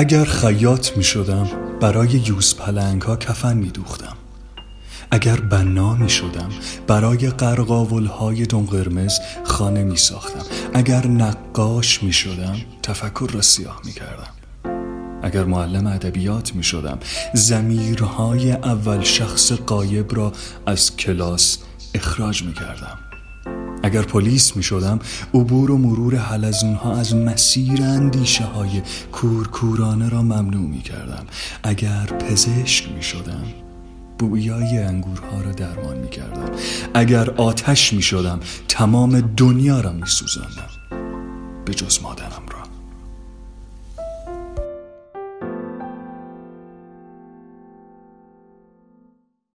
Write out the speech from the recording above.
اگر خیاط می شدم برای یوز پلنگ ها کفن می دوختم اگر بنا می شدم برای قرقاول های دون قرمز خانه می ساختم اگر نقاش می شدم تفکر را سیاه می کردم اگر معلم ادبیات می شدم زمیرهای اول شخص قایب را از کلاس اخراج می کردم اگر پلیس می شدم عبور و مرور حلزون ها از مسیر اندیشه های کورکورانه را ممنوع می کردم اگر پزشک می شدم بویای انگورها را درمان می کردم اگر آتش می شدم تمام دنیا را می سوزندم به جز مادر